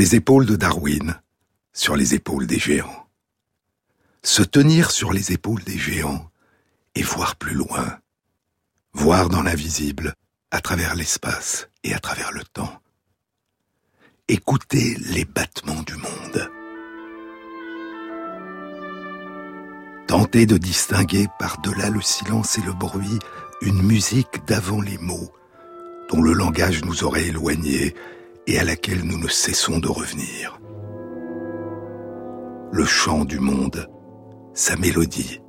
les épaules de Darwin, sur les épaules des géants. Se tenir sur les épaules des géants et voir plus loin, voir dans l'invisible, à travers l'espace et à travers le temps. Écouter les battements du monde. Tenter de distinguer par-delà le silence et le bruit une musique d'avant les mots, dont le langage nous aurait éloignés et à laquelle nous ne cessons de revenir. Le chant du monde, sa mélodie,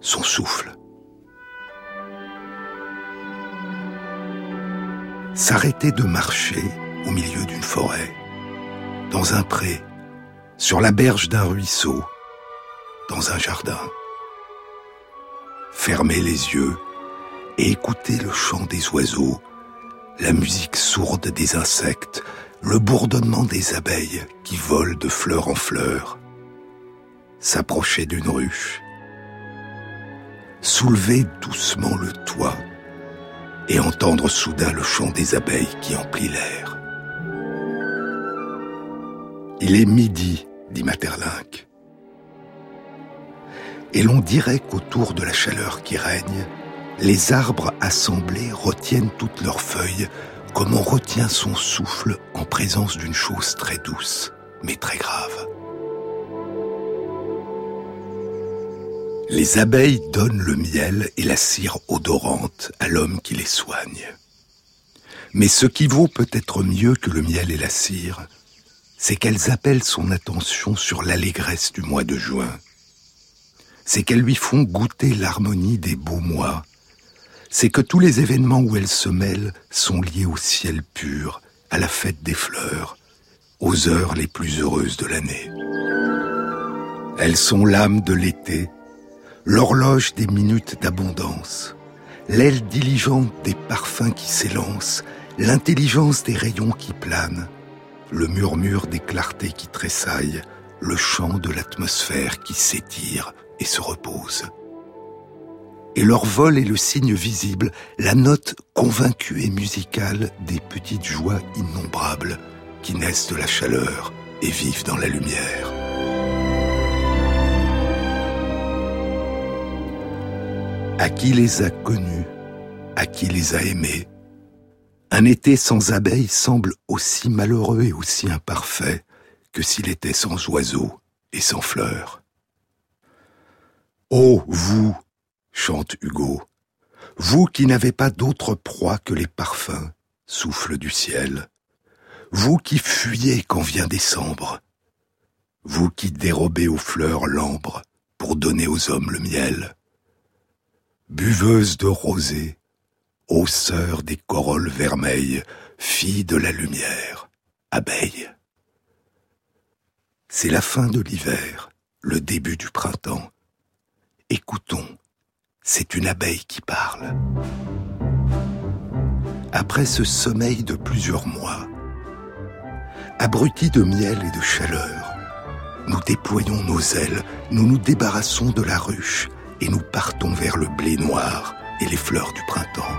son souffle. S'arrêter de marcher au milieu d'une forêt, dans un pré, sur la berge d'un ruisseau, dans un jardin. Fermer les yeux et écouter le chant des oiseaux la musique sourde des insectes, le bourdonnement des abeilles qui volent de fleur en fleur, s'approcher d'une ruche, soulever doucement le toit et entendre soudain le chant des abeilles qui emplit l'air. Il est midi, dit Materlinck. Et l'on dirait qu'autour de la chaleur qui règne, les arbres assemblés retiennent toutes leurs feuilles comme on retient son souffle en présence d'une chose très douce, mais très grave. Les abeilles donnent le miel et la cire odorante à l'homme qui les soigne. Mais ce qui vaut peut-être mieux que le miel et la cire, c'est qu'elles appellent son attention sur l'allégresse du mois de juin. C'est qu'elles lui font goûter l'harmonie des beaux mois c'est que tous les événements où elles se mêlent sont liés au ciel pur, à la fête des fleurs, aux heures les plus heureuses de l'année. Elles sont l'âme de l'été, l'horloge des minutes d'abondance, l'aile diligente des parfums qui s'élancent, l'intelligence des rayons qui planent, le murmure des clartés qui tressaillent, le chant de l'atmosphère qui s'étire et se repose et leur vol est le signe visible, la note convaincue et musicale des petites joies innombrables qui naissent de la chaleur et vivent dans la lumière. À qui les a connus, à qui les a aimés, un été sans abeilles semble aussi malheureux et aussi imparfait que s'il était sans oiseaux et sans fleurs. Ô vous, chante Hugo. Vous qui n'avez pas d'autre proie que les parfums, souffle du ciel. Vous qui fuyez quand vient décembre. Vous qui dérobez aux fleurs l'ambre pour donner aux hommes le miel. Buveuse de rosée, ô des corolles vermeilles, fille de la lumière, abeille. C'est la fin de l'hiver, le début du printemps. Écoutons c'est une abeille qui parle. Après ce sommeil de plusieurs mois, abrutis de miel et de chaleur, nous déployons nos ailes, nous nous débarrassons de la ruche et nous partons vers le blé noir et les fleurs du printemps.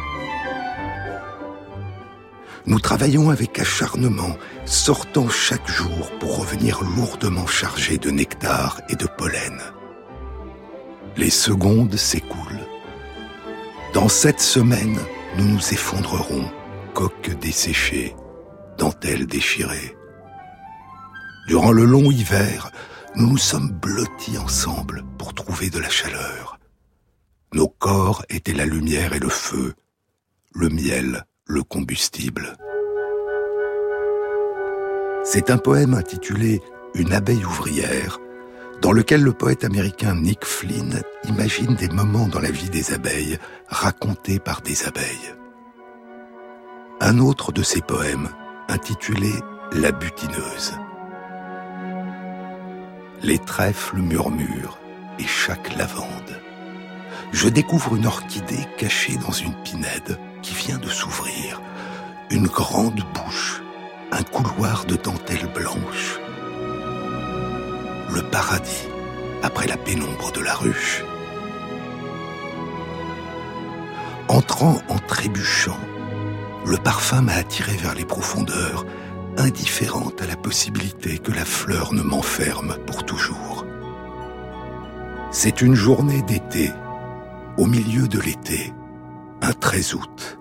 Nous travaillons avec acharnement, sortant chaque jour pour revenir lourdement chargés de nectar et de pollen. Les secondes s'écoulent. Dans cette semaine, nous nous effondrerons, coques desséchées, dentelles déchirées. Durant le long hiver, nous nous sommes blottis ensemble pour trouver de la chaleur. Nos corps étaient la lumière et le feu, le miel, le combustible. C'est un poème intitulé Une abeille ouvrière dans lequel le poète américain Nick Flynn imagine des moments dans la vie des abeilles racontés par des abeilles. Un autre de ses poèmes, intitulé La butineuse. Les trèfles murmurent et chaque lavande. Je découvre une orchidée cachée dans une pinède qui vient de s'ouvrir, une grande bouche, un couloir de dentelle blanche le paradis après la pénombre de la ruche. Entrant en trébuchant, le parfum m'a attiré vers les profondeurs, indifférente à la possibilité que la fleur ne m'enferme pour toujours. C'est une journée d'été, au milieu de l'été, un 13 août.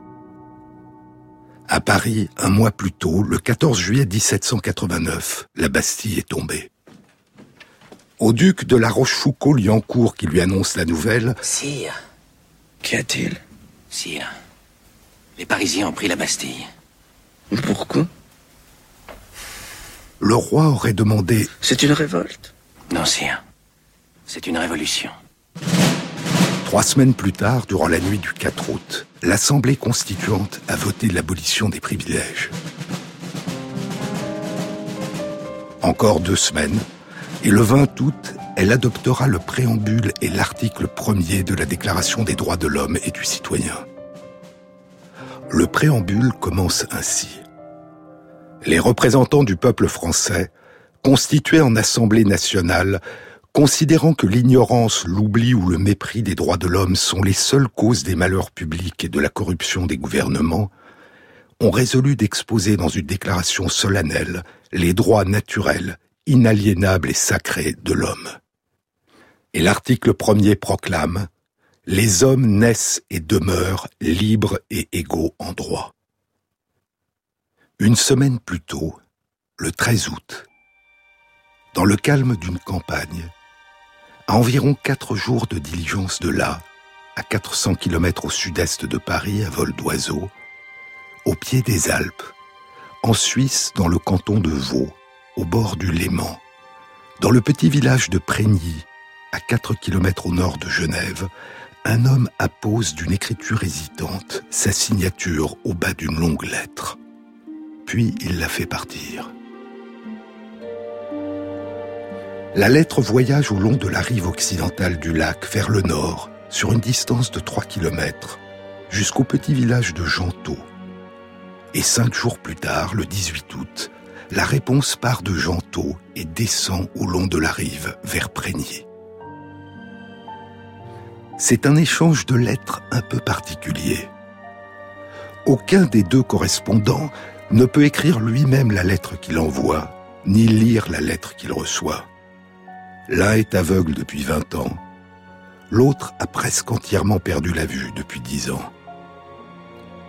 À Paris, un mois plus tôt, le 14 juillet 1789, la Bastille est tombée. Au duc de la Rochefoucauld-Liancourt qui lui annonce la nouvelle. Sire. Qu'y a-t-il? Sire. Les Parisiens ont pris la Bastille. Pourquoi? Le roi aurait demandé. C'est une révolte? Non, sire. C'est une révolution. Trois semaines plus tard, durant la nuit du 4 août, l'Assemblée constituante a voté l'abolition des privilèges. Encore deux semaines, et le 20 août, elle adoptera le préambule et l'article premier de la Déclaration des droits de l'homme et du citoyen. Le préambule commence ainsi. Les représentants du peuple français, constitués en Assemblée nationale, considérant que l'ignorance, l'oubli ou le mépris des droits de l'homme sont les seules causes des malheurs publics et de la corruption des gouvernements, ont résolu d'exposer dans une déclaration solennelle les droits naturels inaliénable et sacré de l'homme. Et l'article premier proclame Les hommes naissent et demeurent libres et égaux en droit. Une semaine plus tôt, le 13 août, dans le calme d'une campagne, à environ quatre jours de diligence de là, à 400 km au sud-est de Paris à vol d'oiseau, au pied des Alpes, en Suisse dans le canton de Vaud, au bord du Léman, dans le petit village de Prégny, à 4 km au nord de Genève, un homme appose d'une écriture hésitante sa signature au bas d'une longue lettre. Puis il la fait partir. La lettre voyage au long de la rive occidentale du lac vers le nord, sur une distance de 3 km, jusqu'au petit village de Gentot. Et cinq jours plus tard, le 18 août, la réponse part de Gentot et descend au long de la rive vers Prégny. C'est un échange de lettres un peu particulier. Aucun des deux correspondants ne peut écrire lui-même la lettre qu'il envoie, ni lire la lettre qu'il reçoit. L'un est aveugle depuis 20 ans, l'autre a presque entièrement perdu la vue depuis 10 ans.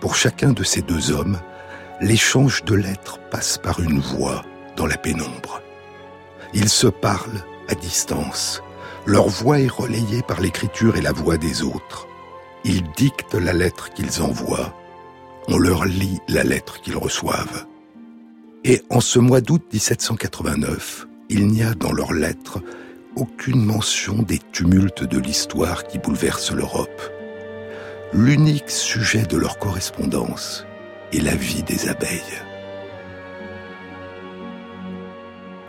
Pour chacun de ces deux hommes, l'échange de lettres passe par une voix dans la pénombre. Ils se parlent à distance. Leur voix est relayée par l'écriture et la voix des autres. Ils dictent la lettre qu'ils envoient. On leur lit la lettre qu'ils reçoivent. Et en ce mois d'août 1789, il n'y a dans leurs lettres aucune mention des tumultes de l'histoire qui bouleversent l'Europe. L'unique sujet de leur correspondance et la vie des abeilles.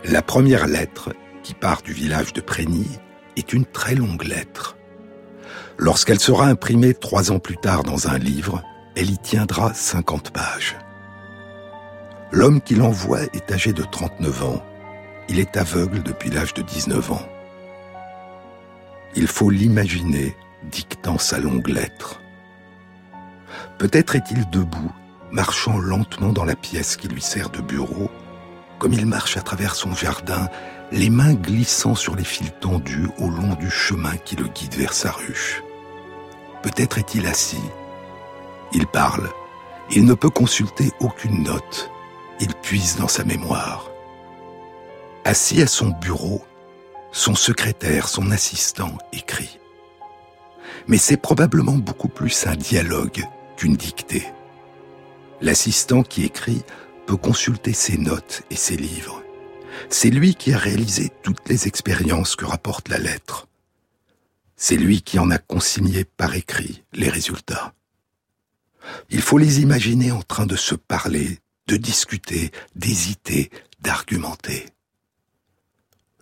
La première lettre, qui part du village de Prégny, est une très longue lettre. Lorsqu'elle sera imprimée trois ans plus tard dans un livre, elle y tiendra 50 pages. L'homme qui l'envoie est âgé de 39 ans. Il est aveugle depuis l'âge de 19 ans. Il faut l'imaginer dictant sa longue lettre. Peut-être est-il debout marchant lentement dans la pièce qui lui sert de bureau, comme il marche à travers son jardin, les mains glissant sur les fils tendus au long du chemin qui le guide vers sa ruche. Peut-être est-il assis. Il parle. Il ne peut consulter aucune note. Il puise dans sa mémoire. Assis à son bureau, son secrétaire, son assistant écrit. Mais c'est probablement beaucoup plus un dialogue qu'une dictée. L'assistant qui écrit peut consulter ses notes et ses livres. C'est lui qui a réalisé toutes les expériences que rapporte la lettre. C'est lui qui en a consigné par écrit les résultats. Il faut les imaginer en train de se parler, de discuter, d'hésiter, d'argumenter.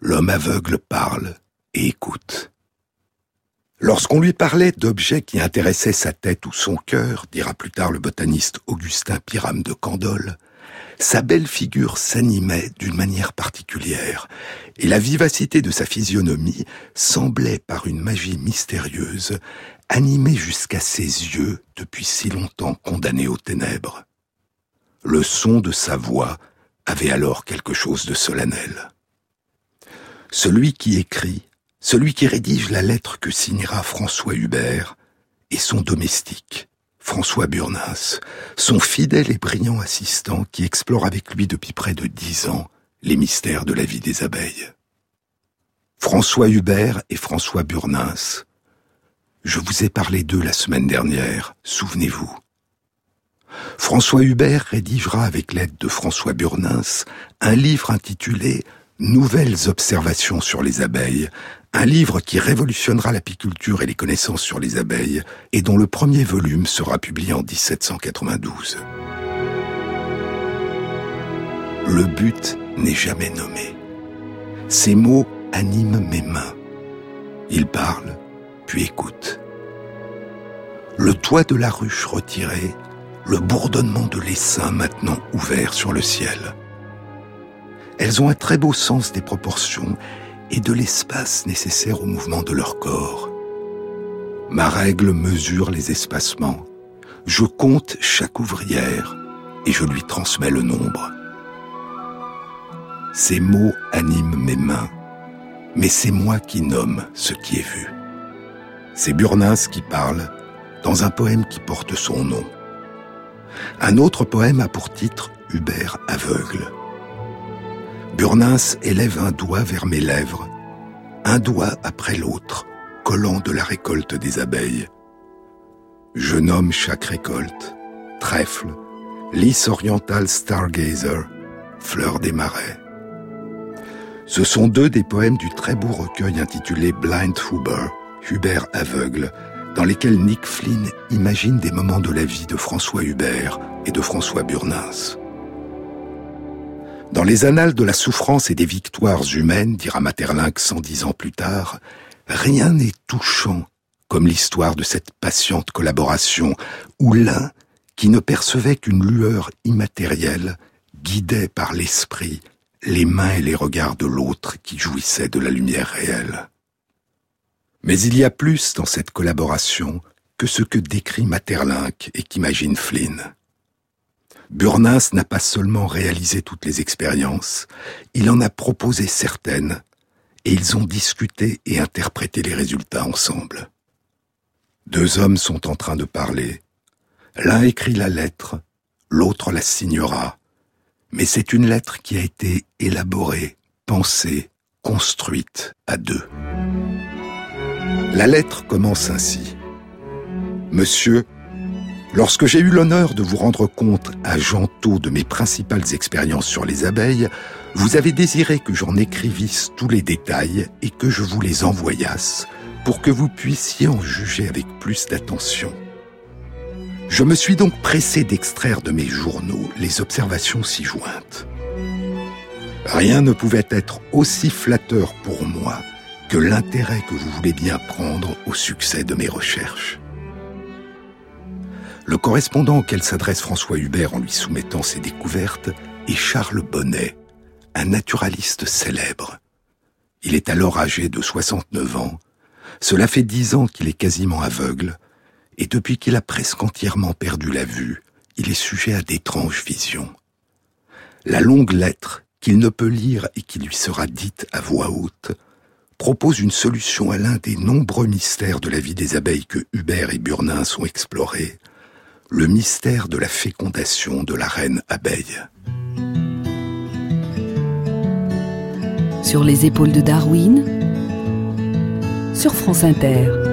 L'homme aveugle parle et écoute. Lorsqu'on lui parlait d'objets qui intéressaient sa tête ou son cœur, dira plus tard le botaniste Augustin Pyram de Candolle, sa belle figure s'animait d'une manière particulière, et la vivacité de sa physionomie semblait par une magie mystérieuse animer jusqu'à ses yeux depuis si longtemps condamnés aux ténèbres. Le son de sa voix avait alors quelque chose de solennel. Celui qui écrit, celui qui rédige la lettre que signera François Hubert, est son domestique, François Burnins, son fidèle et brillant assistant qui explore avec lui depuis près de dix ans les mystères de la vie des abeilles. François Hubert et François Burnins. Je vous ai parlé d'eux la semaine dernière, souvenez-vous. François Hubert rédigera avec l'aide de François Burnins un livre intitulé Nouvelles observations sur les abeilles, un livre qui révolutionnera l'apiculture et les connaissances sur les abeilles, et dont le premier volume sera publié en 1792. Le but n'est jamais nommé. Ces mots animent mes mains. Ils parlent, puis écoutent. Le toit de la ruche retiré, le bourdonnement de l'essaim maintenant ouvert sur le ciel. Elles ont un très beau sens des proportions et de l'espace nécessaire au mouvement de leur corps. Ma règle mesure les espacements. Je compte chaque ouvrière et je lui transmets le nombre. Ces mots animent mes mains, mais c'est moi qui nomme ce qui est vu. C'est Burnins qui parle dans un poème qui porte son nom. Un autre poème a pour titre Hubert aveugle. Burnins élève un doigt vers mes lèvres, un doigt après l'autre, collant de la récolte des abeilles. Je nomme chaque récolte trèfle, lys oriental stargazer, fleur des marais. Ce sont deux des poèmes du très beau recueil intitulé Blind Huber, Hubert aveugle, dans lesquels Nick Flynn imagine des moments de la vie de François Hubert et de François Burnins. Dans les annales de la souffrance et des victoires humaines, dira Materlinck 110 ans plus tard, rien n'est touchant comme l'histoire de cette patiente collaboration où l'un, qui ne percevait qu'une lueur immatérielle, guidait par l'esprit les mains et les regards de l'autre qui jouissait de la lumière réelle. Mais il y a plus dans cette collaboration que ce que décrit Materlinck et qu'imagine Flynn. Burnins n'a pas seulement réalisé toutes les expériences, il en a proposé certaines, et ils ont discuté et interprété les résultats ensemble. Deux hommes sont en train de parler. L'un écrit la lettre, l'autre la signera, mais c'est une lettre qui a été élaborée, pensée, construite à deux. La lettre commence ainsi. Monsieur, Lorsque j'ai eu l'honneur de vous rendre compte à Gentôt de mes principales expériences sur les abeilles, vous avez désiré que j'en écrivisse tous les détails et que je vous les envoyasse pour que vous puissiez en juger avec plus d'attention. Je me suis donc pressé d'extraire de mes journaux les observations ci jointes. Rien ne pouvait être aussi flatteur pour moi que l'intérêt que vous voulez bien prendre au succès de mes recherches. Le correspondant auquel s'adresse François Hubert en lui soumettant ses découvertes est Charles Bonnet, un naturaliste célèbre. Il est alors âgé de 69 ans. Cela fait dix ans qu'il est quasiment aveugle, et depuis qu'il a presque entièrement perdu la vue, il est sujet à d'étranges visions. La longue lettre, qu'il ne peut lire et qui lui sera dite à voix haute, propose une solution à l'un des nombreux mystères de la vie des abeilles que Hubert et Burnin ont explorés, le mystère de la fécondation de la reine abeille. Sur les épaules de Darwin, sur France Inter.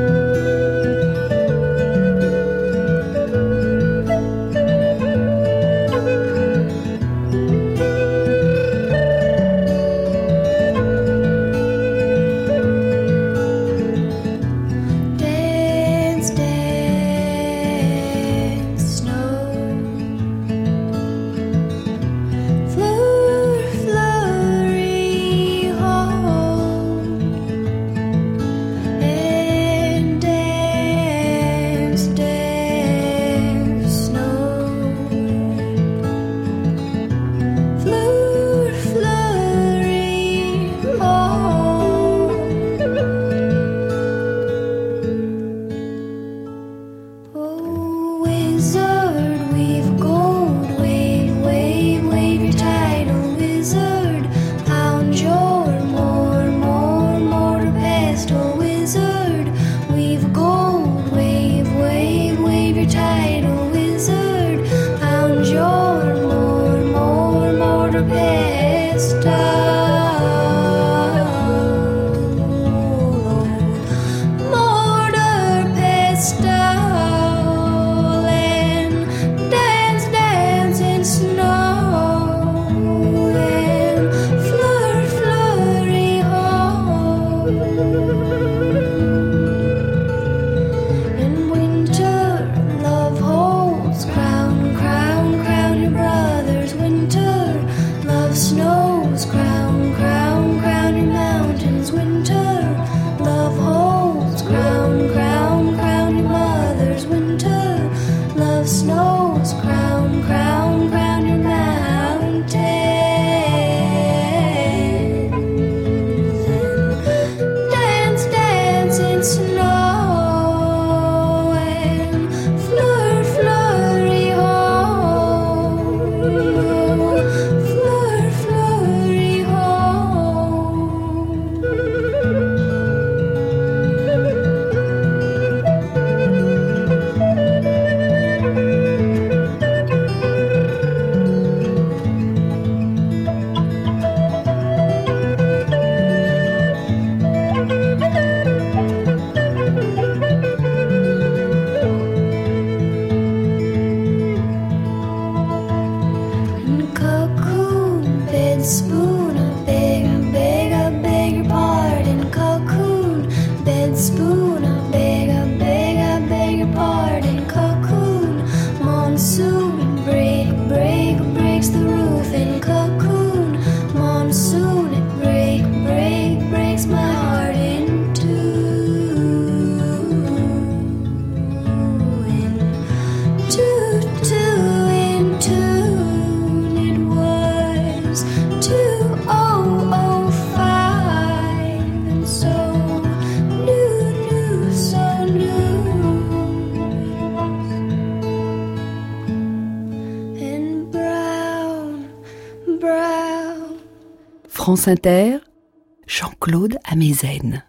Jean-Claude Amezen.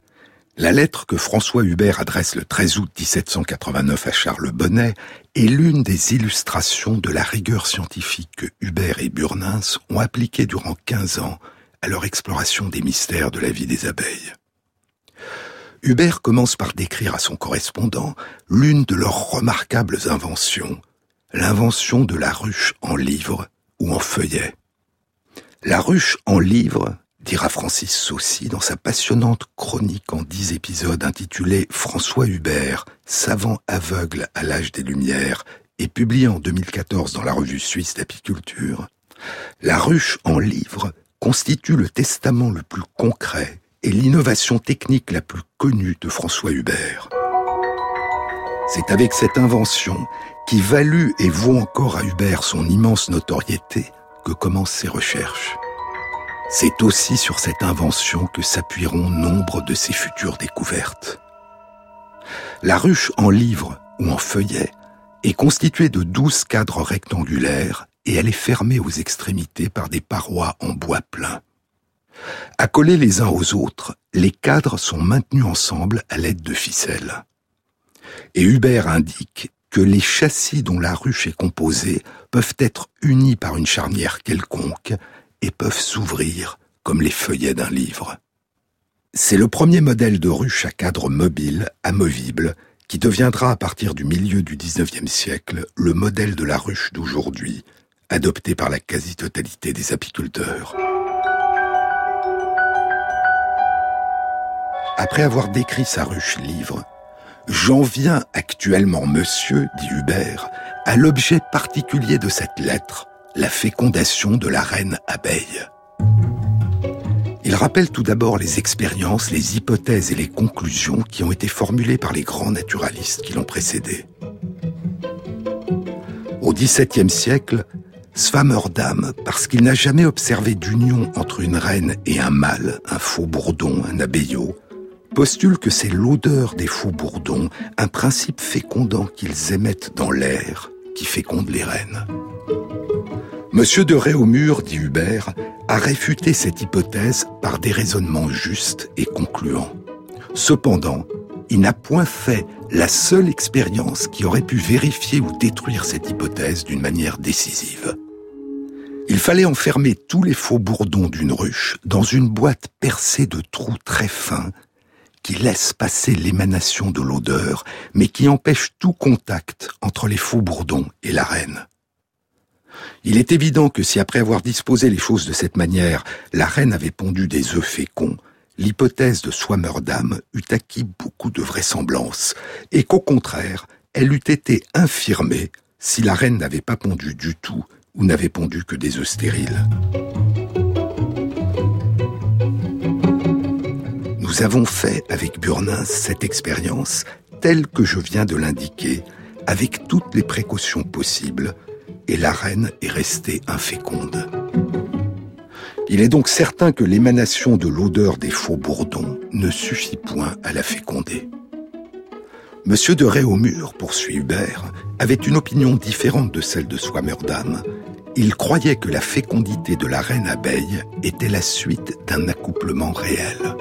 La lettre que François Hubert adresse le 13 août 1789 à Charles Bonnet est l'une des illustrations de la rigueur scientifique que Hubert et Burnins ont appliquée durant 15 ans à leur exploration des mystères de la vie des abeilles. Hubert commence par décrire à son correspondant l'une de leurs remarquables inventions, l'invention de la ruche en livre ou en feuillet. La ruche en livre, dira Francis Saucy dans sa passionnante chronique en dix épisodes intitulée François Hubert, savant aveugle à l'âge des Lumières, et publiée en 2014 dans la revue suisse d'apiculture, la ruche en livre constitue le testament le plus concret et l'innovation technique la plus connue de François Hubert. C'est avec cette invention, qui valut et vaut encore à Hubert son immense notoriété, que commencent ses recherches. C'est aussi sur cette invention que s'appuieront nombre de ses futures découvertes. La ruche en livre ou en feuillet est constituée de douze cadres rectangulaires et elle est fermée aux extrémités par des parois en bois plein. Accolés les uns aux autres, les cadres sont maintenus ensemble à l'aide de ficelles. Et Hubert indique que les châssis dont la ruche est composée peuvent être unis par une charnière quelconque et peuvent s'ouvrir comme les feuillets d'un livre. C'est le premier modèle de ruche à cadre mobile, amovible, qui deviendra à partir du milieu du XIXe siècle le modèle de la ruche d'aujourd'hui, adopté par la quasi-totalité des apiculteurs. Après avoir décrit sa ruche livre, J'en viens actuellement, monsieur, dit Hubert, à l'objet particulier de cette lettre, la fécondation de la reine abeille. Il rappelle tout d'abord les expériences, les hypothèses et les conclusions qui ont été formulées par les grands naturalistes qui l'ont précédé. Au XVIIe siècle, Swammerdam, parce qu'il n'a jamais observé d'union entre une reine et un mâle, un faux bourdon, un abeillot, postule que c'est l'odeur des faux bourdons, un principe fécondant qu'ils émettent dans l'air, qui féconde les reines. Monsieur de Réaumur, dit Hubert, a réfuté cette hypothèse par des raisonnements justes et concluants. Cependant, il n'a point fait la seule expérience qui aurait pu vérifier ou détruire cette hypothèse d'une manière décisive. Il fallait enfermer tous les faux bourdons d'une ruche dans une boîte percée de trous très fins qui laissent passer l'émanation de l'odeur, mais qui empêche tout contact entre les faux bourdons et la reine. Il est évident que si après avoir disposé les choses de cette manière, la reine avait pondu des œufs féconds, l'hypothèse de Swammerdam eût acquis beaucoup de vraisemblance, et qu'au contraire, elle eût été infirmée si la reine n'avait pas pondu du tout ou n'avait pondu que des œufs stériles. Nous avons fait avec Burnins cette expérience telle que je viens de l'indiquer, avec toutes les précautions possibles, et la reine est restée inféconde. Il est donc certain que l'émanation de l'odeur des faux bourdons ne suffit point à la féconder. Monsieur de Réaumur, poursuit Hubert, avait une opinion différente de celle de Swammerdam. Il croyait que la fécondité de la reine abeille était la suite d'un accouplement réel.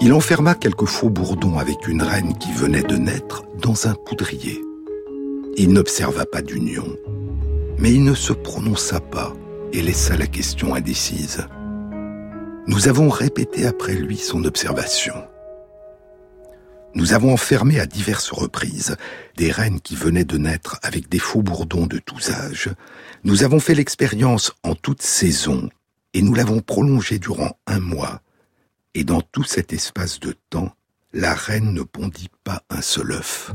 Il enferma quelques faux bourdons avec une reine qui venait de naître dans un poudrier. Il n'observa pas d'union, mais il ne se prononça pas et laissa la question indécise. Nous avons répété après lui son observation. Nous avons enfermé à diverses reprises des reines qui venaient de naître avec des faux bourdons de tous âges. Nous avons fait l'expérience en toute saison et nous l'avons prolongée durant un mois. Et dans tout cet espace de temps, la reine ne pondit pas un seul œuf.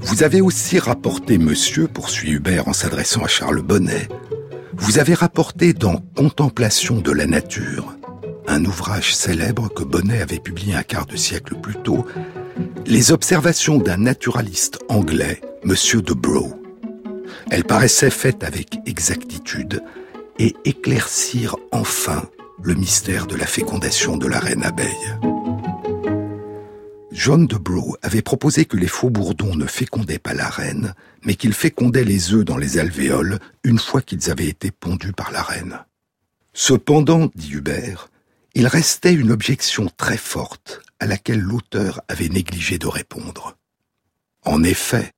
Vous avez aussi rapporté, monsieur, poursuit Hubert en s'adressant à Charles Bonnet, vous avez rapporté dans Contemplation de la nature, un ouvrage célèbre que Bonnet avait publié un quart de siècle plus tôt, les observations d'un naturaliste anglais, monsieur de Brough. Elles paraissaient faites avec exactitude et éclaircirent enfin le mystère de la fécondation de la reine abeille. John de avait proposé que les faux bourdons ne fécondaient pas la reine, mais qu'ils fécondaient les œufs dans les alvéoles une fois qu'ils avaient été pondus par la reine. Cependant, dit Hubert, il restait une objection très forte à laquelle l'auteur avait négligé de répondre. En effet,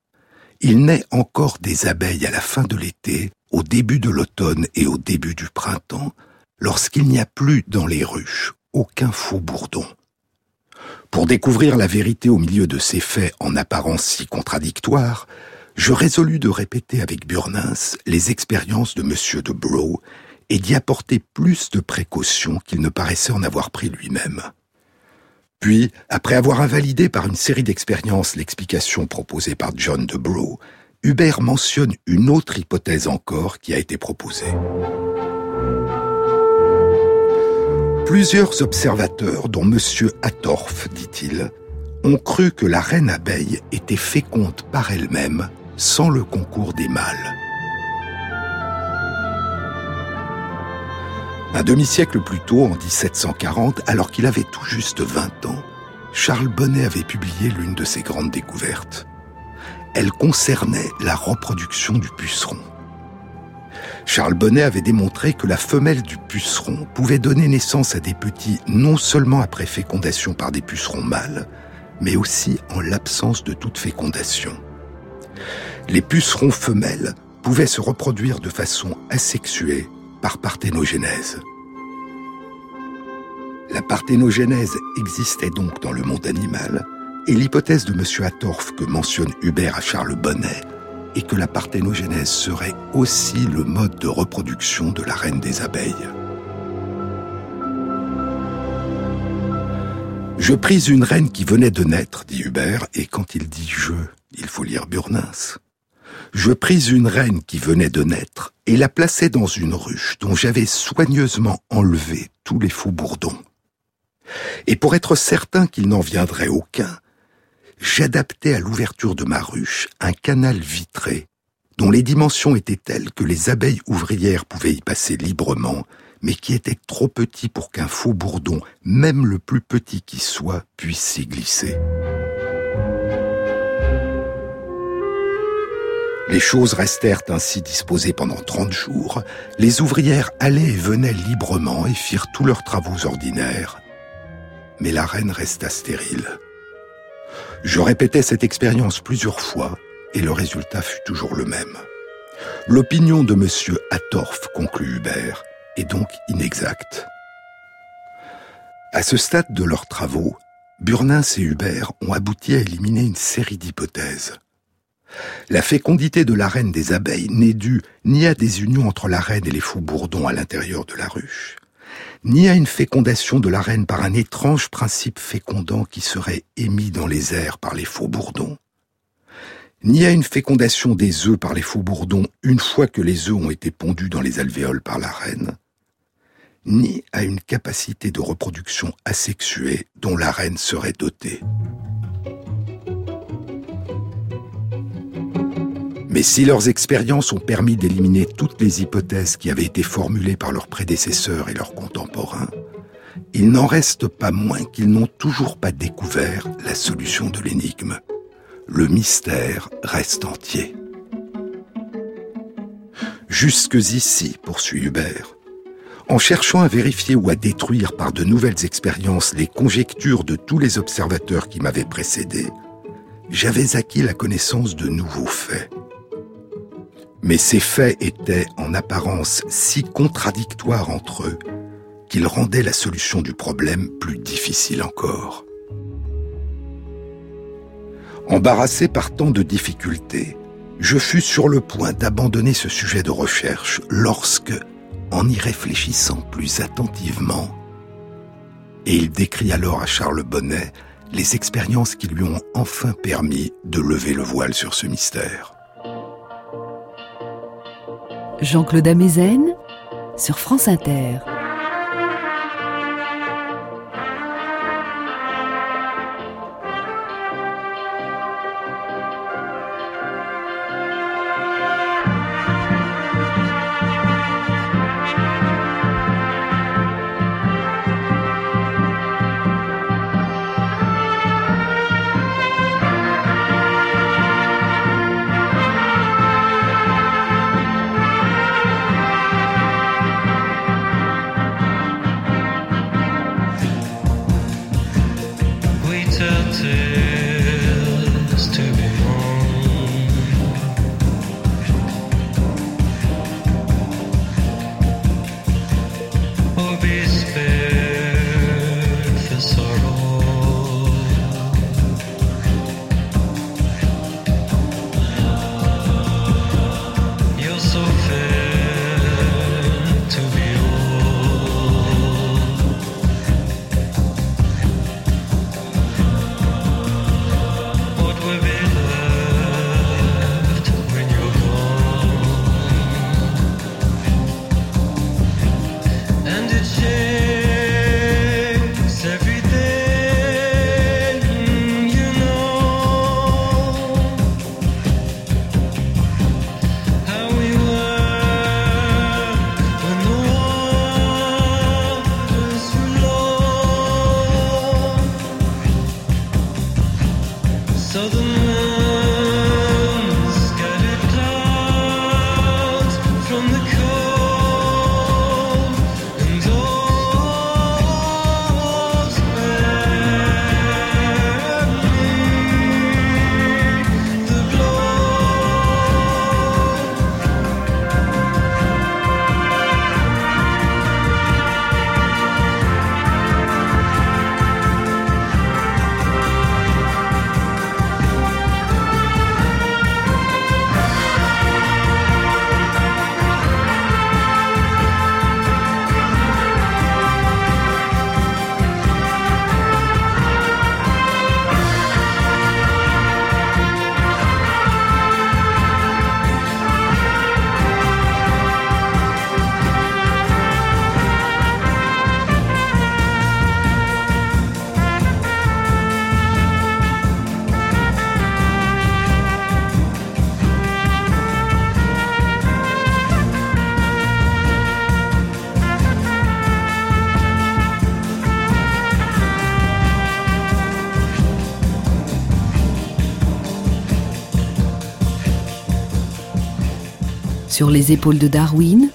il naît encore des abeilles à la fin de l'été, au début de l'automne et au début du printemps, lorsqu'il n'y a plus dans les ruches aucun faux bourdon. Pour découvrir la vérité au milieu de ces faits en apparence si contradictoires, je résolus de répéter avec Burnins les expériences de M. de Brough et d'y apporter plus de précautions qu'il ne paraissait en avoir pris lui-même. Puis, après avoir invalidé par une série d'expériences l'explication proposée par John de Brough, Hubert mentionne une autre hypothèse encore qui a été proposée. Plusieurs observateurs, dont M. Attorf, dit-il, ont cru que la reine abeille était féconde par elle-même, sans le concours des mâles. Un demi-siècle plus tôt, en 1740, alors qu'il avait tout juste 20 ans, Charles Bonnet avait publié l'une de ses grandes découvertes. Elle concernait la reproduction du puceron. Charles Bonnet avait démontré que la femelle du puceron pouvait donner naissance à des petits non seulement après fécondation par des pucerons mâles, mais aussi en l'absence de toute fécondation. Les pucerons femelles pouvaient se reproduire de façon asexuée par parthénogénèse. La parthénogénèse existait donc dans le monde animal, et l'hypothèse de M. Attorf que mentionne Hubert à Charles Bonnet et que la parthénogénèse serait aussi le mode de reproduction de la reine des abeilles. Je pris une reine qui venait de naître, dit Hubert, et quand il dit je, il faut lire Burnins. Je pris une reine qui venait de naître et la plaçai dans une ruche dont j'avais soigneusement enlevé tous les faux bourdons. Et pour être certain qu'il n'en viendrait aucun, j'adaptais à l'ouverture de ma ruche un canal vitré dont les dimensions étaient telles que les abeilles ouvrières pouvaient y passer librement, mais qui était trop petit pour qu'un faux bourdon, même le plus petit qui soit, puisse s'y glisser. Les choses restèrent ainsi disposées pendant trente jours. Les ouvrières allaient et venaient librement et firent tous leurs travaux ordinaires. Mais la reine resta stérile. Je répétais cette expérience plusieurs fois, et le résultat fut toujours le même. L'opinion de monsieur Atorf, conclut Hubert, est donc inexacte. À ce stade de leurs travaux, Burnins et Hubert ont abouti à éliminer une série d'hypothèses. La fécondité de la reine des abeilles n'est due ni à des unions entre la reine et les fous bourdons à l'intérieur de la ruche, ni à une fécondation de la reine par un étrange principe fécondant qui serait émis dans les airs par les faux bourdons, ni à une fécondation des œufs par les faux bourdons une fois que les œufs ont été pondus dans les alvéoles par la reine, ni à une capacité de reproduction asexuée dont la reine serait dotée. Mais si leurs expériences ont permis d'éliminer toutes les hypothèses qui avaient été formulées par leurs prédécesseurs et leurs contemporains, il n'en reste pas moins qu'ils n'ont toujours pas découvert la solution de l'énigme. Le mystère reste entier. Jusque ici, poursuit Hubert, en cherchant à vérifier ou à détruire par de nouvelles expériences les conjectures de tous les observateurs qui m'avaient précédé, j'avais acquis la connaissance de nouveaux faits. Mais ces faits étaient en apparence si contradictoires entre eux qu'ils rendaient la solution du problème plus difficile encore. Embarrassé par tant de difficultés, je fus sur le point d'abandonner ce sujet de recherche lorsque, en y réfléchissant plus attentivement, et il décrit alors à Charles Bonnet les expériences qui lui ont enfin permis de lever le voile sur ce mystère. Jean-Claude Amezen sur France Inter. Sur les épaules de Darwin,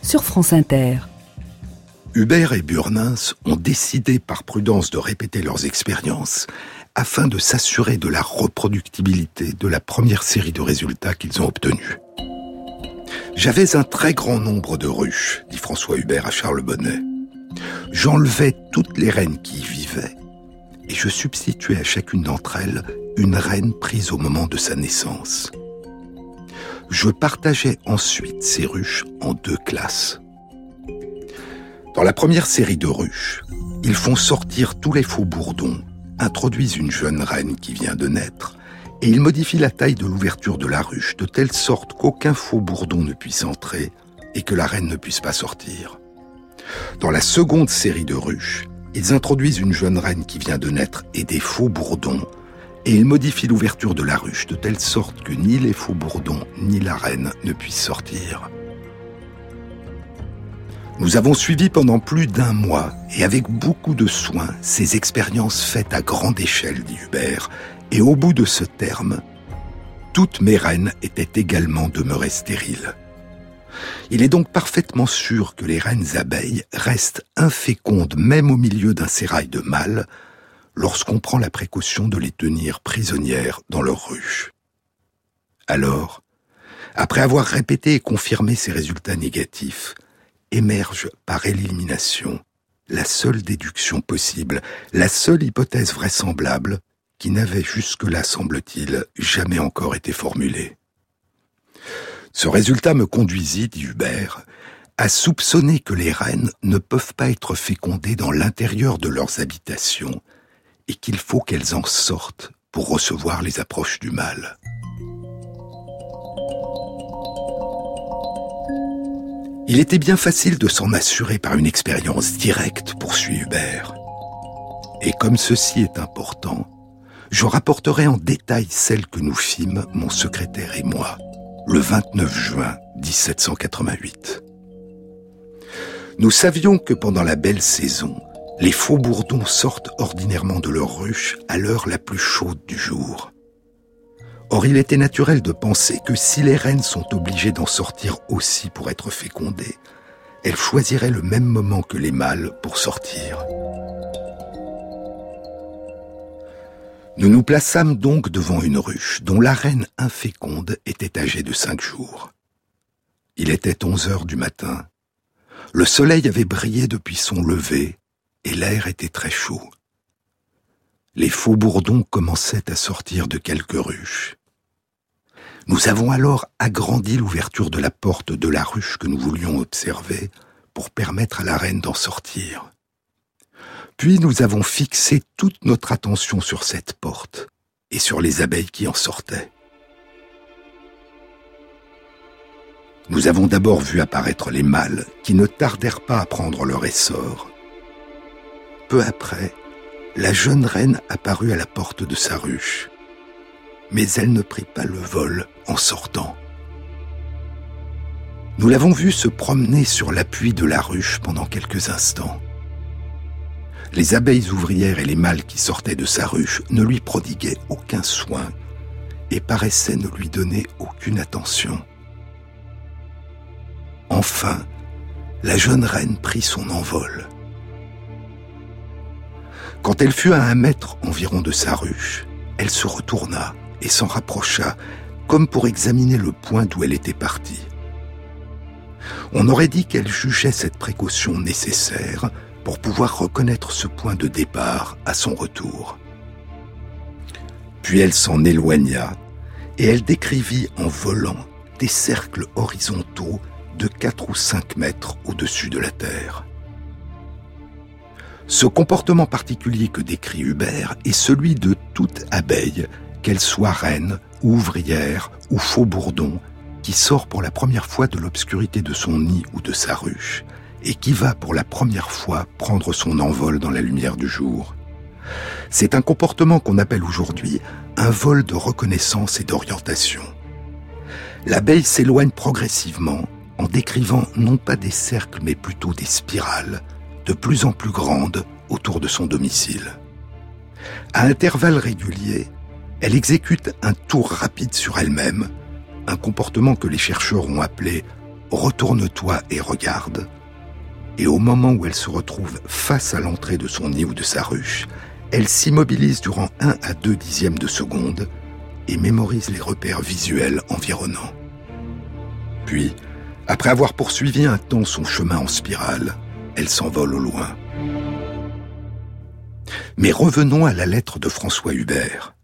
sur France Inter. Hubert et Burnins ont décidé par prudence de répéter leurs expériences afin de s'assurer de la reproductibilité de la première série de résultats qu'ils ont obtenus. J'avais un très grand nombre de ruches, dit François Hubert à Charles Bonnet. J'enlevais toutes les reines qui y vivaient et je substituais à chacune d'entre elles une reine prise au moment de sa naissance. Je partageais ensuite ces ruches en deux classes. Dans la première série de ruches, ils font sortir tous les faux bourdons, introduisent une jeune reine qui vient de naître, et ils modifient la taille de l'ouverture de la ruche de telle sorte qu'aucun faux bourdon ne puisse entrer et que la reine ne puisse pas sortir. Dans la seconde série de ruches, ils introduisent une jeune reine qui vient de naître et des faux bourdons, et ils modifient l'ouverture de la ruche de telle sorte que ni les faux bourdons ni la reine ne puissent sortir. Nous avons suivi pendant plus d'un mois et avec beaucoup de soin ces expériences faites à grande échelle, dit Hubert, et au bout de ce terme, toutes mes reines étaient également demeurées stériles. Il est donc parfaitement sûr que les reines abeilles restent infécondes même au milieu d'un sérail de mâles lorsqu'on prend la précaution de les tenir prisonnières dans leur ruche. Alors, après avoir répété et confirmé ces résultats négatifs, émerge par élimination la seule déduction possible, la seule hypothèse vraisemblable qui n'avait jusque-là, semble-t-il, jamais encore été formulée. Ce résultat me conduisit, dit Hubert, à soupçonner que les reines ne peuvent pas être fécondées dans l'intérieur de leurs habitations et qu'il faut qu'elles en sortent pour recevoir les approches du mal. Il était bien facile de s'en assurer par une expérience directe, poursuit Hubert. Et comme ceci est important, je rapporterai en détail celle que nous fîmes, mon secrétaire et moi, le 29 juin 1788. Nous savions que pendant la belle saison, les faux bourdons sortent ordinairement de leur ruche à l'heure la plus chaude du jour. Or, il était naturel de penser que si les reines sont obligées d'en sortir aussi pour être fécondées, elles choisiraient le même moment que les mâles pour sortir. Nous nous plaçâmes donc devant une ruche dont la reine inféconde était âgée de cinq jours. Il était onze heures du matin. Le soleil avait brillé depuis son lever et l'air était très chaud. Les faux bourdons commençaient à sortir de quelques ruches. Nous avons alors agrandi l'ouverture de la porte de la ruche que nous voulions observer pour permettre à la reine d'en sortir. Puis nous avons fixé toute notre attention sur cette porte et sur les abeilles qui en sortaient. Nous avons d'abord vu apparaître les mâles qui ne tardèrent pas à prendre leur essor. Peu après, la jeune reine apparut à la porte de sa ruche mais elle ne prit pas le vol en sortant. Nous l'avons vue se promener sur l'appui de la ruche pendant quelques instants. Les abeilles ouvrières et les mâles qui sortaient de sa ruche ne lui prodiguaient aucun soin et paraissaient ne lui donner aucune attention. Enfin, la jeune reine prit son envol. Quand elle fut à un mètre environ de sa ruche, elle se retourna et s'en rapprocha, comme pour examiner le point d'où elle était partie. On aurait dit qu'elle jugeait cette précaution nécessaire pour pouvoir reconnaître ce point de départ à son retour. Puis elle s'en éloigna et elle décrivit en volant des cercles horizontaux de 4 ou 5 mètres au-dessus de la Terre. Ce comportement particulier que décrit Hubert est celui de toute abeille qu'elle soit reine, ouvrière ou faux bourdon, qui sort pour la première fois de l'obscurité de son nid ou de sa ruche, et qui va pour la première fois prendre son envol dans la lumière du jour. C'est un comportement qu'on appelle aujourd'hui un vol de reconnaissance et d'orientation. L'abeille s'éloigne progressivement en décrivant non pas des cercles mais plutôt des spirales, de plus en plus grandes autour de son domicile. À intervalles réguliers, elle exécute un tour rapide sur elle-même, un comportement que les chercheurs ont appelé retourne-toi et regarde. Et au moment où elle se retrouve face à l'entrée de son nid ou de sa ruche, elle s'immobilise durant 1 à 2 dixièmes de seconde et mémorise les repères visuels environnants. Puis, après avoir poursuivi un temps son chemin en spirale, elle s'envole au loin. Mais revenons à la lettre de François Hubert.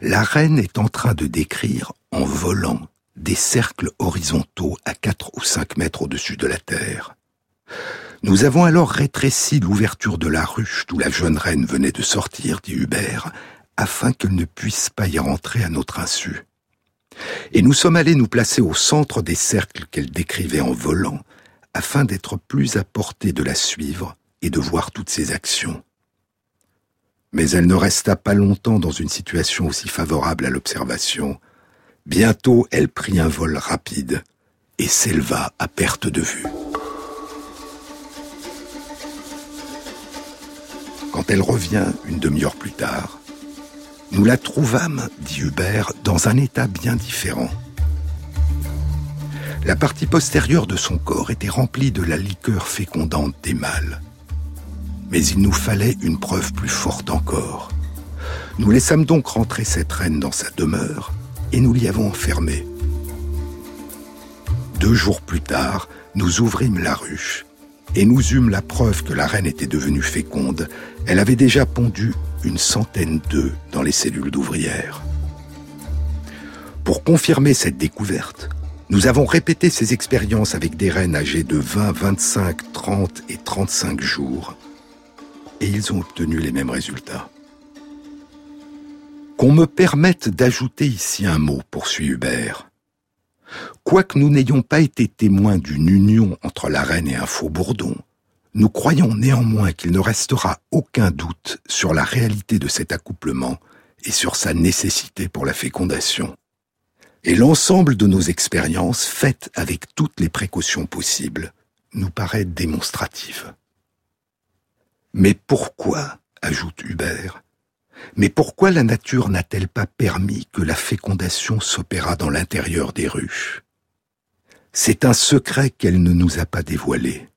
La reine est en train de décrire, en volant, des cercles horizontaux à 4 ou 5 mètres au-dessus de la Terre. Nous avons alors rétréci l'ouverture de la ruche d'où la jeune reine venait de sortir, dit Hubert, afin qu'elle ne puisse pas y rentrer à notre insu. Et nous sommes allés nous placer au centre des cercles qu'elle décrivait en volant, afin d'être plus à portée de la suivre et de voir toutes ses actions. Mais elle ne resta pas longtemps dans une situation aussi favorable à l'observation. Bientôt elle prit un vol rapide et s'éleva à perte de vue. Quand elle revient une demi-heure plus tard, nous la trouvâmes, dit Hubert, dans un état bien différent. La partie postérieure de son corps était remplie de la liqueur fécondante des mâles. Mais il nous fallait une preuve plus forte encore. Nous laissâmes donc rentrer cette reine dans sa demeure et nous l'y avons enfermée. Deux jours plus tard, nous ouvrîmes la ruche et nous eûmes la preuve que la reine était devenue féconde, elle avait déjà pondu une centaine d'œufs dans les cellules d'ouvrières. Pour confirmer cette découverte, nous avons répété ces expériences avec des reines âgées de 20, 25, 30 et 35 jours, et ils ont obtenu les mêmes résultats. Qu'on me permette d'ajouter ici un mot, poursuit Hubert. Quoique nous n'ayons pas été témoins d'une union entre la reine et un faux bourdon, nous croyons néanmoins qu'il ne restera aucun doute sur la réalité de cet accouplement et sur sa nécessité pour la fécondation. Et l'ensemble de nos expériences, faites avec toutes les précautions possibles, nous paraît démonstrative. Mais pourquoi, ajoute Hubert, mais pourquoi la nature n'a-t-elle pas permis que la fécondation s'opérât dans l'intérieur des ruches? C'est un secret qu'elle ne nous a pas dévoilé.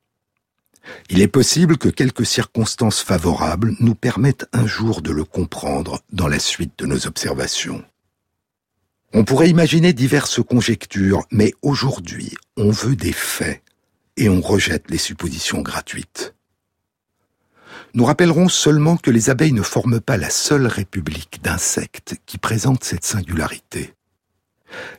Il est possible que quelques circonstances favorables nous permettent un jour de le comprendre dans la suite de nos observations. On pourrait imaginer diverses conjectures, mais aujourd'hui, on veut des faits et on rejette les suppositions gratuites. Nous rappellerons seulement que les abeilles ne forment pas la seule république d'insectes qui présente cette singularité.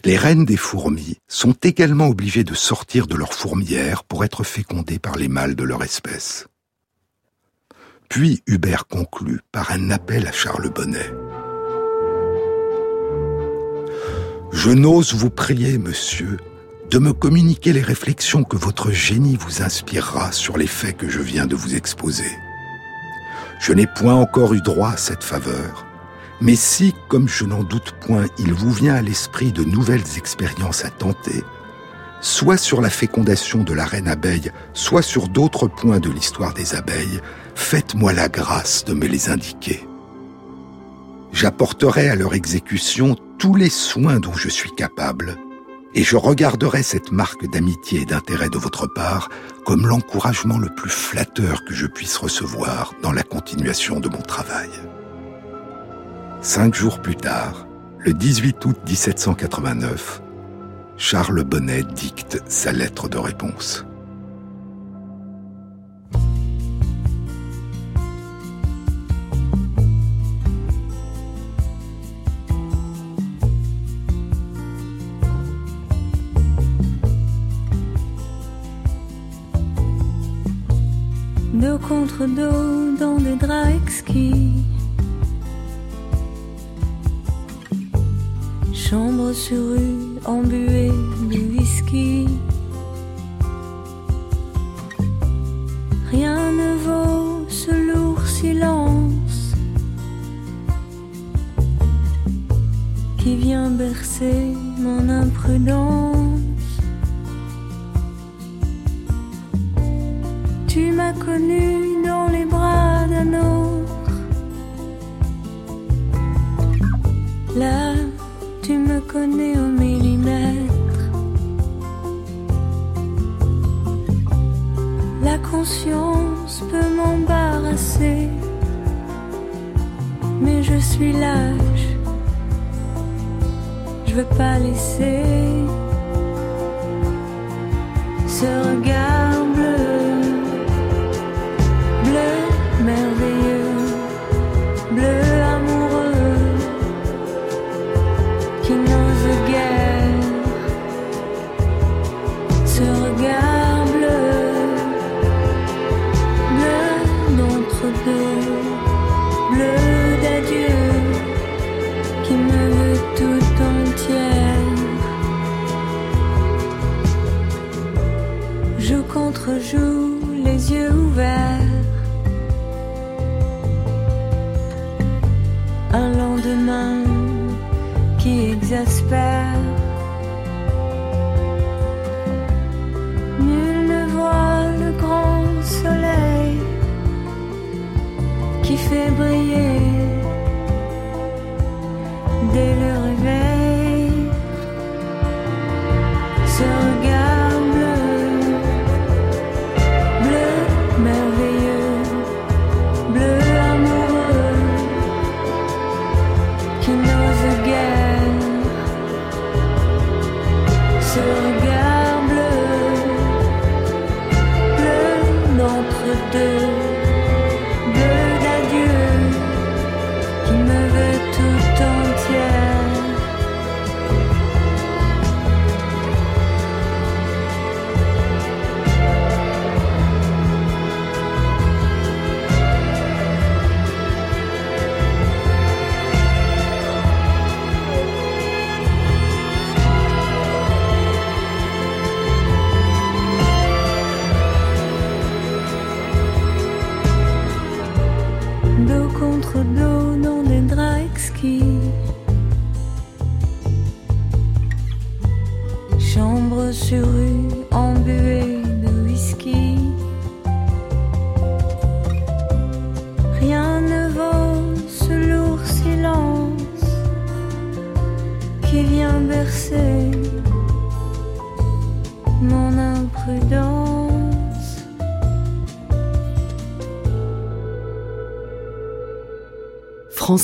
Les reines des fourmis sont également obligées de sortir de leur fourmière pour être fécondées par les mâles de leur espèce. Puis Hubert conclut par un appel à Charles Bonnet. Je n'ose vous prier, monsieur, de me communiquer les réflexions que votre génie vous inspirera sur les faits que je viens de vous exposer. Je n'ai point encore eu droit à cette faveur. Mais si, comme je n'en doute point, il vous vient à l'esprit de nouvelles expériences à tenter, soit sur la fécondation de la reine abeille, soit sur d'autres points de l'histoire des abeilles, faites-moi la grâce de me les indiquer. J'apporterai à leur exécution tous les soins dont je suis capable, et je regarderai cette marque d'amitié et d'intérêt de votre part comme l'encouragement le plus flatteur que je puisse recevoir dans la continuation de mon travail. Cinq jours plus tard, le 18 août 1789, Charles Bonnet dicte sa lettre de réponse. Contre dos dans des draps exquis. Chambre sur rue embuée de whisky. Rien ne vaut ce lourd silence qui vient bercer mon imprudence. Tu m'as connu dans les bras d'un autre. Là, tu me connais au millimètre. La conscience peut m'embarrasser mais je suis lâche. Je veux pas laisser ce regard bleu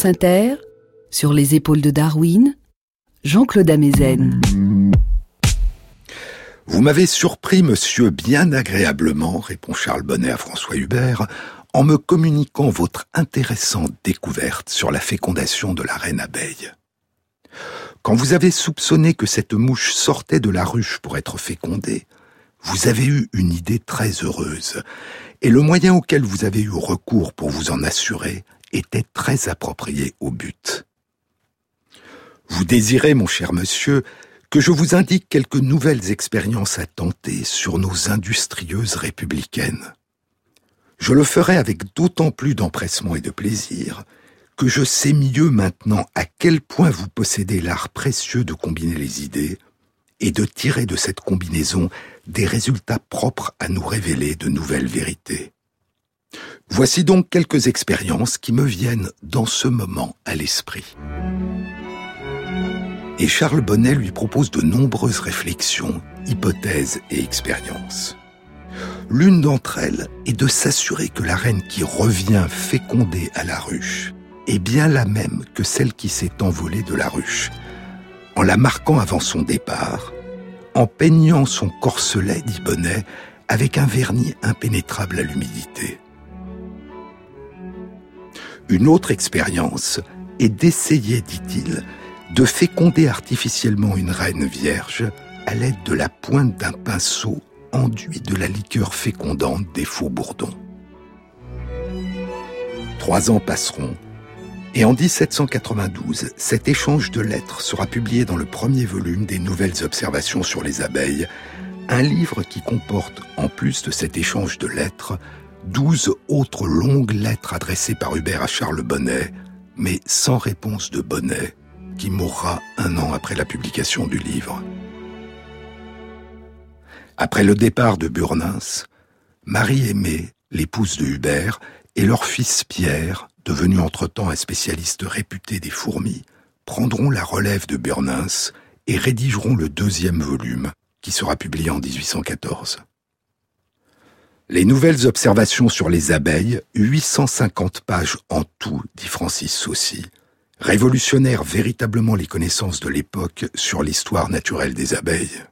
Inter, sur les épaules de Darwin, Jean-Claude Amezen. Vous m'avez surpris, monsieur, bien agréablement, répond Charles Bonnet à François Hubert, en me communiquant votre intéressante découverte sur la fécondation de la reine abeille. Quand vous avez soupçonné que cette mouche sortait de la ruche pour être fécondée, vous avez eu une idée très heureuse, et le moyen auquel vous avez eu recours pour vous en assurer était très approprié au but. Vous désirez, mon cher monsieur, que je vous indique quelques nouvelles expériences à tenter sur nos industrieuses républicaines. Je le ferai avec d'autant plus d'empressement et de plaisir que je sais mieux maintenant à quel point vous possédez l'art précieux de combiner les idées et de tirer de cette combinaison des résultats propres à nous révéler de nouvelles vérités. Voici donc quelques expériences qui me viennent dans ce moment à l'esprit. Et Charles Bonnet lui propose de nombreuses réflexions, hypothèses et expériences. L'une d'entre elles est de s'assurer que la reine qui revient fécondée à la ruche est bien la même que celle qui s'est envolée de la ruche, en la marquant avant son départ, en peignant son corselet, dit Bonnet, avec un vernis impénétrable à l'humidité. Une autre expérience est d'essayer, dit-il, de féconder artificiellement une reine vierge à l'aide de la pointe d'un pinceau enduit de la liqueur fécondante des faux bourdons. Trois ans passeront, et en 1792, cet échange de lettres sera publié dans le premier volume des Nouvelles Observations sur les abeilles, un livre qui comporte, en plus de cet échange de lettres, douze autres longues lettres adressées par Hubert à Charles Bonnet, mais sans réponse de Bonnet, qui mourra un an après la publication du livre. Après le départ de Burnins, Marie-Aimée, l'épouse de Hubert, et leur fils Pierre, devenu entre-temps un spécialiste réputé des fourmis, prendront la relève de Burnins et rédigeront le deuxième volume, qui sera publié en 1814. Les nouvelles observations sur les abeilles, 850 pages en tout, dit Francis Saucy, révolutionnèrent véritablement les connaissances de l'époque sur l'histoire naturelle des abeilles.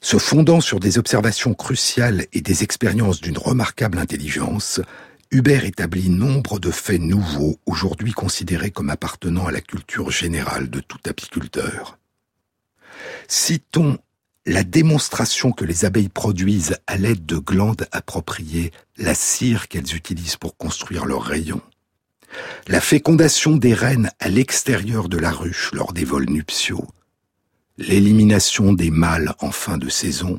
Se fondant sur des observations cruciales et des expériences d'une remarquable intelligence, Hubert établit nombre de faits nouveaux aujourd'hui considérés comme appartenant à la culture générale de tout apiculteur. Citons la démonstration que les abeilles produisent à l'aide de glandes appropriées la cire qu'elles utilisent pour construire leurs rayons, la fécondation des reines à l'extérieur de la ruche lors des vols nuptiaux, l'élimination des mâles en fin de saison,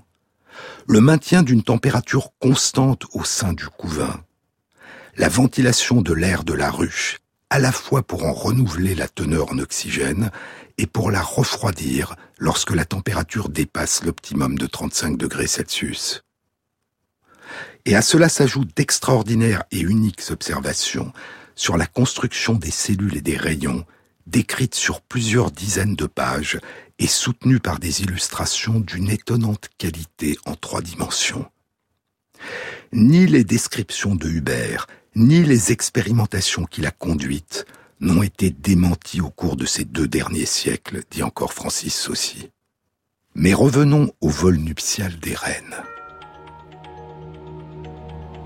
le maintien d'une température constante au sein du couvain, la ventilation de l'air de la ruche, à la fois pour en renouveler la teneur en oxygène et pour la refroidir lorsque la température dépasse l'optimum de 35 degrés Celsius. Et à cela s'ajoutent d'extraordinaires et uniques observations sur la construction des cellules et des rayons, décrites sur plusieurs dizaines de pages et soutenues par des illustrations d'une étonnante qualité en trois dimensions. Ni les descriptions de Hubert, ni les expérimentations qu'il a conduites n'ont été démenties au cours de ces deux derniers siècles, dit encore Francis Saucy. Mais revenons au vol nuptial des reines.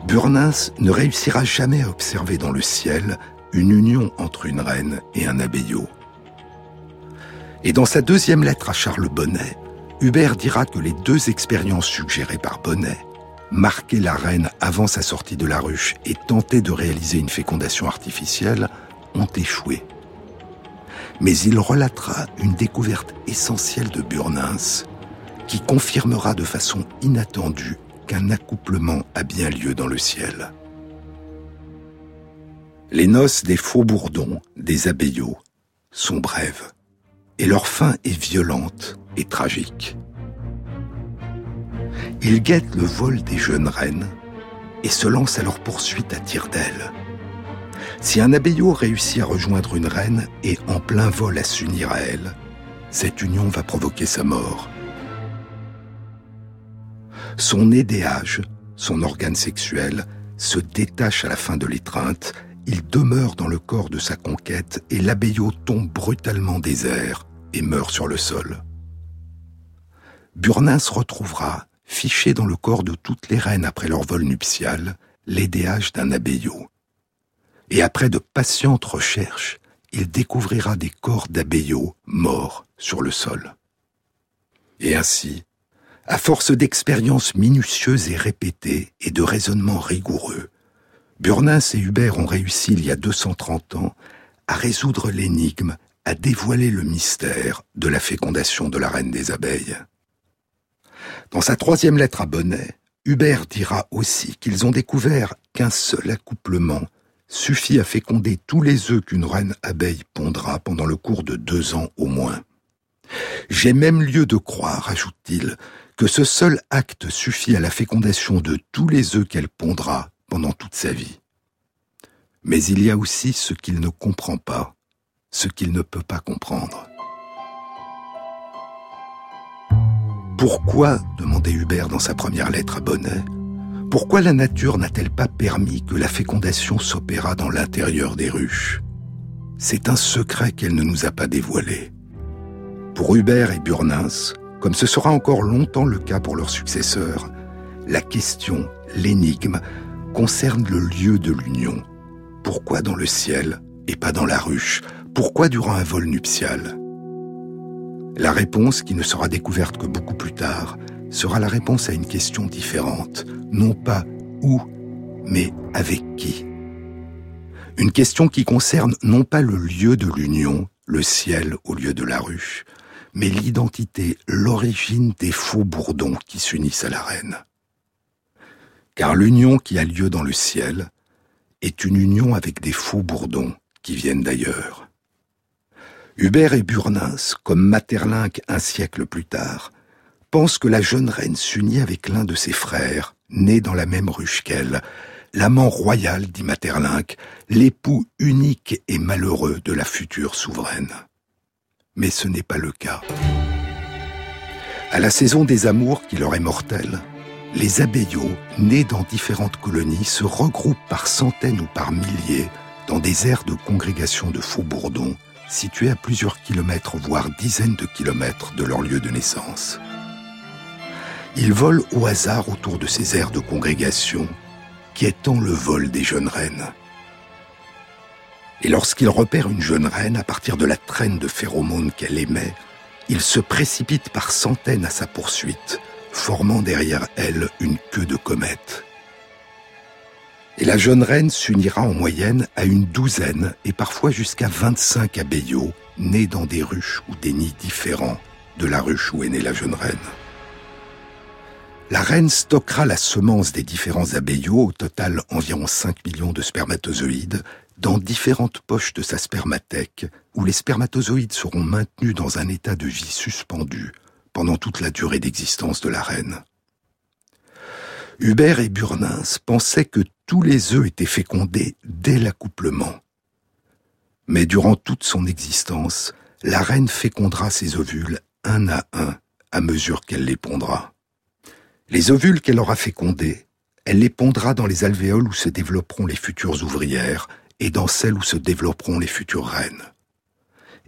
Burnins ne réussira jamais à observer dans le ciel une union entre une reine et un abeillot. Et dans sa deuxième lettre à Charles Bonnet, Hubert dira que les deux expériences suggérées par Bonnet marquer la reine avant sa sortie de la ruche et tenter de réaliser une fécondation artificielle ont échoué. Mais il relatera une découverte essentielle de Burnins qui confirmera de façon inattendue qu'un accouplement a bien lieu dans le ciel. Les noces des faux bourdons, des abeillots, sont brèves, et leur fin est violente et tragique. Ils guettent le vol des jeunes reines et se lancent à leur poursuite à tire d'aile. Si un abeillot réussit à rejoindre une reine et en plein vol à s'unir à elle, cette union va provoquer sa mort. Son édéage, son organe sexuel, se détache à la fin de l'étreinte, il demeure dans le corps de sa conquête et l'abeillot tombe brutalement airs et meurt sur le sol. Burnins retrouvera, fiché dans le corps de toutes les reines après leur vol nuptial, l'édéage d'un abeillot. Et après de patientes recherches, il découvrira des corps d'abeillots morts sur le sol. Et ainsi, à force d'expériences minutieuses et répétées et de raisonnements rigoureux, Burnins et Hubert ont réussi il y a 230 ans à résoudre l'énigme, à dévoiler le mystère de la fécondation de la reine des abeilles. Dans sa troisième lettre à Bonnet, Hubert dira aussi qu'ils ont découvert qu'un seul accouplement suffit à féconder tous les œufs qu'une reine abeille pondra pendant le cours de deux ans au moins. J'ai même lieu de croire, ajoute-t-il, que ce seul acte suffit à la fécondation de tous les œufs qu'elle pondra pendant toute sa vie. Mais il y a aussi ce qu'il ne comprend pas, ce qu'il ne peut pas comprendre. Pourquoi, demandait Hubert dans sa première lettre à Bonnet, pourquoi la nature n'a-t-elle pas permis que la fécondation s'opérât dans l'intérieur des ruches? C'est un secret qu'elle ne nous a pas dévoilé. Pour Hubert et Burnins, comme ce sera encore longtemps le cas pour leurs successeurs, la question, l'énigme, concerne le lieu de l'union. Pourquoi dans le ciel et pas dans la ruche? Pourquoi durant un vol nuptial? La réponse, qui ne sera découverte que beaucoup plus tard, sera la réponse à une question différente, non pas où, mais avec qui. Une question qui concerne non pas le lieu de l'union, le ciel au lieu de la ruche, mais l'identité, l'origine des faux bourdons qui s'unissent à la reine. Car l'union qui a lieu dans le ciel est une union avec des faux bourdons qui viennent d'ailleurs. Hubert et Burnins, comme Materlinck un siècle plus tard, pensent que la jeune reine s'unit avec l'un de ses frères, né dans la même ruche qu'elle, l'amant royal, dit Materlinck, l'époux unique et malheureux de la future souveraine. Mais ce n'est pas le cas. À la saison des amours qui leur est mortelle, les abeillots, nés dans différentes colonies, se regroupent par centaines ou par milliers dans des aires de congrégation de faux-bourdons situés à plusieurs kilomètres, voire dizaines de kilomètres de leur lieu de naissance. Ils volent au hasard autour de ces aires de congrégation, qui étend le vol des jeunes reines. Et lorsqu'ils repèrent une jeune reine à partir de la traîne de phéromones qu'elle émet, ils se précipitent par centaines à sa poursuite, formant derrière elle une queue de comète. Et la jeune reine s'unira en moyenne à une douzaine et parfois jusqu'à 25 abeillots nés dans des ruches ou des nids différents de la ruche où est née la jeune reine. La reine stockera la semence des différents abeillots, au total environ 5 millions de spermatozoïdes, dans différentes poches de sa spermathèque, où les spermatozoïdes seront maintenus dans un état de vie suspendu pendant toute la durée d'existence de la reine. Hubert et Burnins pensaient que tous les œufs étaient fécondés dès l'accouplement. Mais durant toute son existence, la reine fécondera ses ovules un à un à mesure qu'elle les pondra. Les ovules qu'elle aura fécondés, elle les pondra dans les alvéoles où se développeront les futures ouvrières et dans celles où se développeront les futures reines.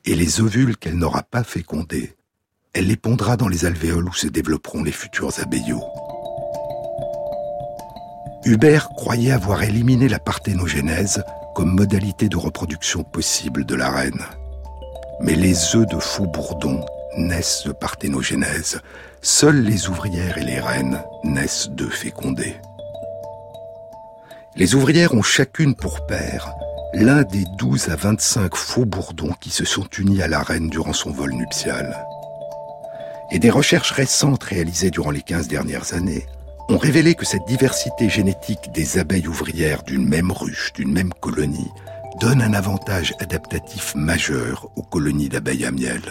Et les ovules qu'elle n'aura pas fécondés, elle les pondra dans les alvéoles où se développeront les futurs abeillots. Hubert croyait avoir éliminé la parthénogénèse comme modalité de reproduction possible de la reine. Mais les œufs de faux bourdon naissent de parthénogénèse. Seules les ouvrières et les reines naissent d'œufs fécondés. Les ouvrières ont chacune pour père l'un des 12 à 25 faux bourdons qui se sont unis à la reine durant son vol nuptial. Et des recherches récentes réalisées durant les 15 dernières années ont révélé que cette diversité génétique des abeilles ouvrières d'une même ruche, d'une même colonie, donne un avantage adaptatif majeur aux colonies d'abeilles à miel.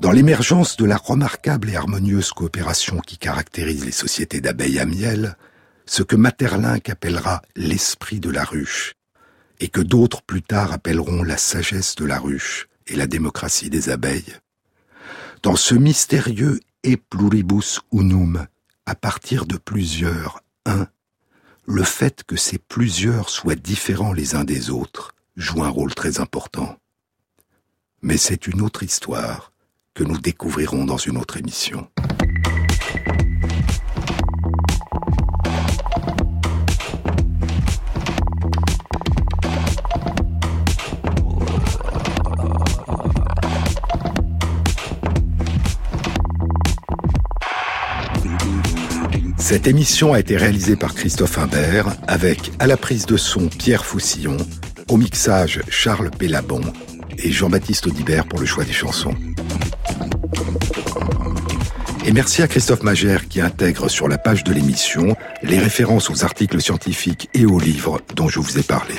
Dans l'émergence de la remarquable et harmonieuse coopération qui caractérise les sociétés d'abeilles à miel, ce que Materlinck appellera l'esprit de la ruche, et que d'autres plus tard appelleront la sagesse de la ruche et la démocratie des abeilles. Dans ce mystérieux et pluribus unum, à partir de plusieurs, un, le fait que ces plusieurs soient différents les uns des autres joue un rôle très important. Mais c'est une autre histoire que nous découvrirons dans une autre émission. Cette émission a été réalisée par Christophe Imbert avec à la prise de son Pierre Foussillon, au mixage Charles Pellabon et Jean-Baptiste Audibert pour le choix des chansons. Et merci à Christophe Magère qui intègre sur la page de l'émission les références aux articles scientifiques et aux livres dont je vous ai parlé.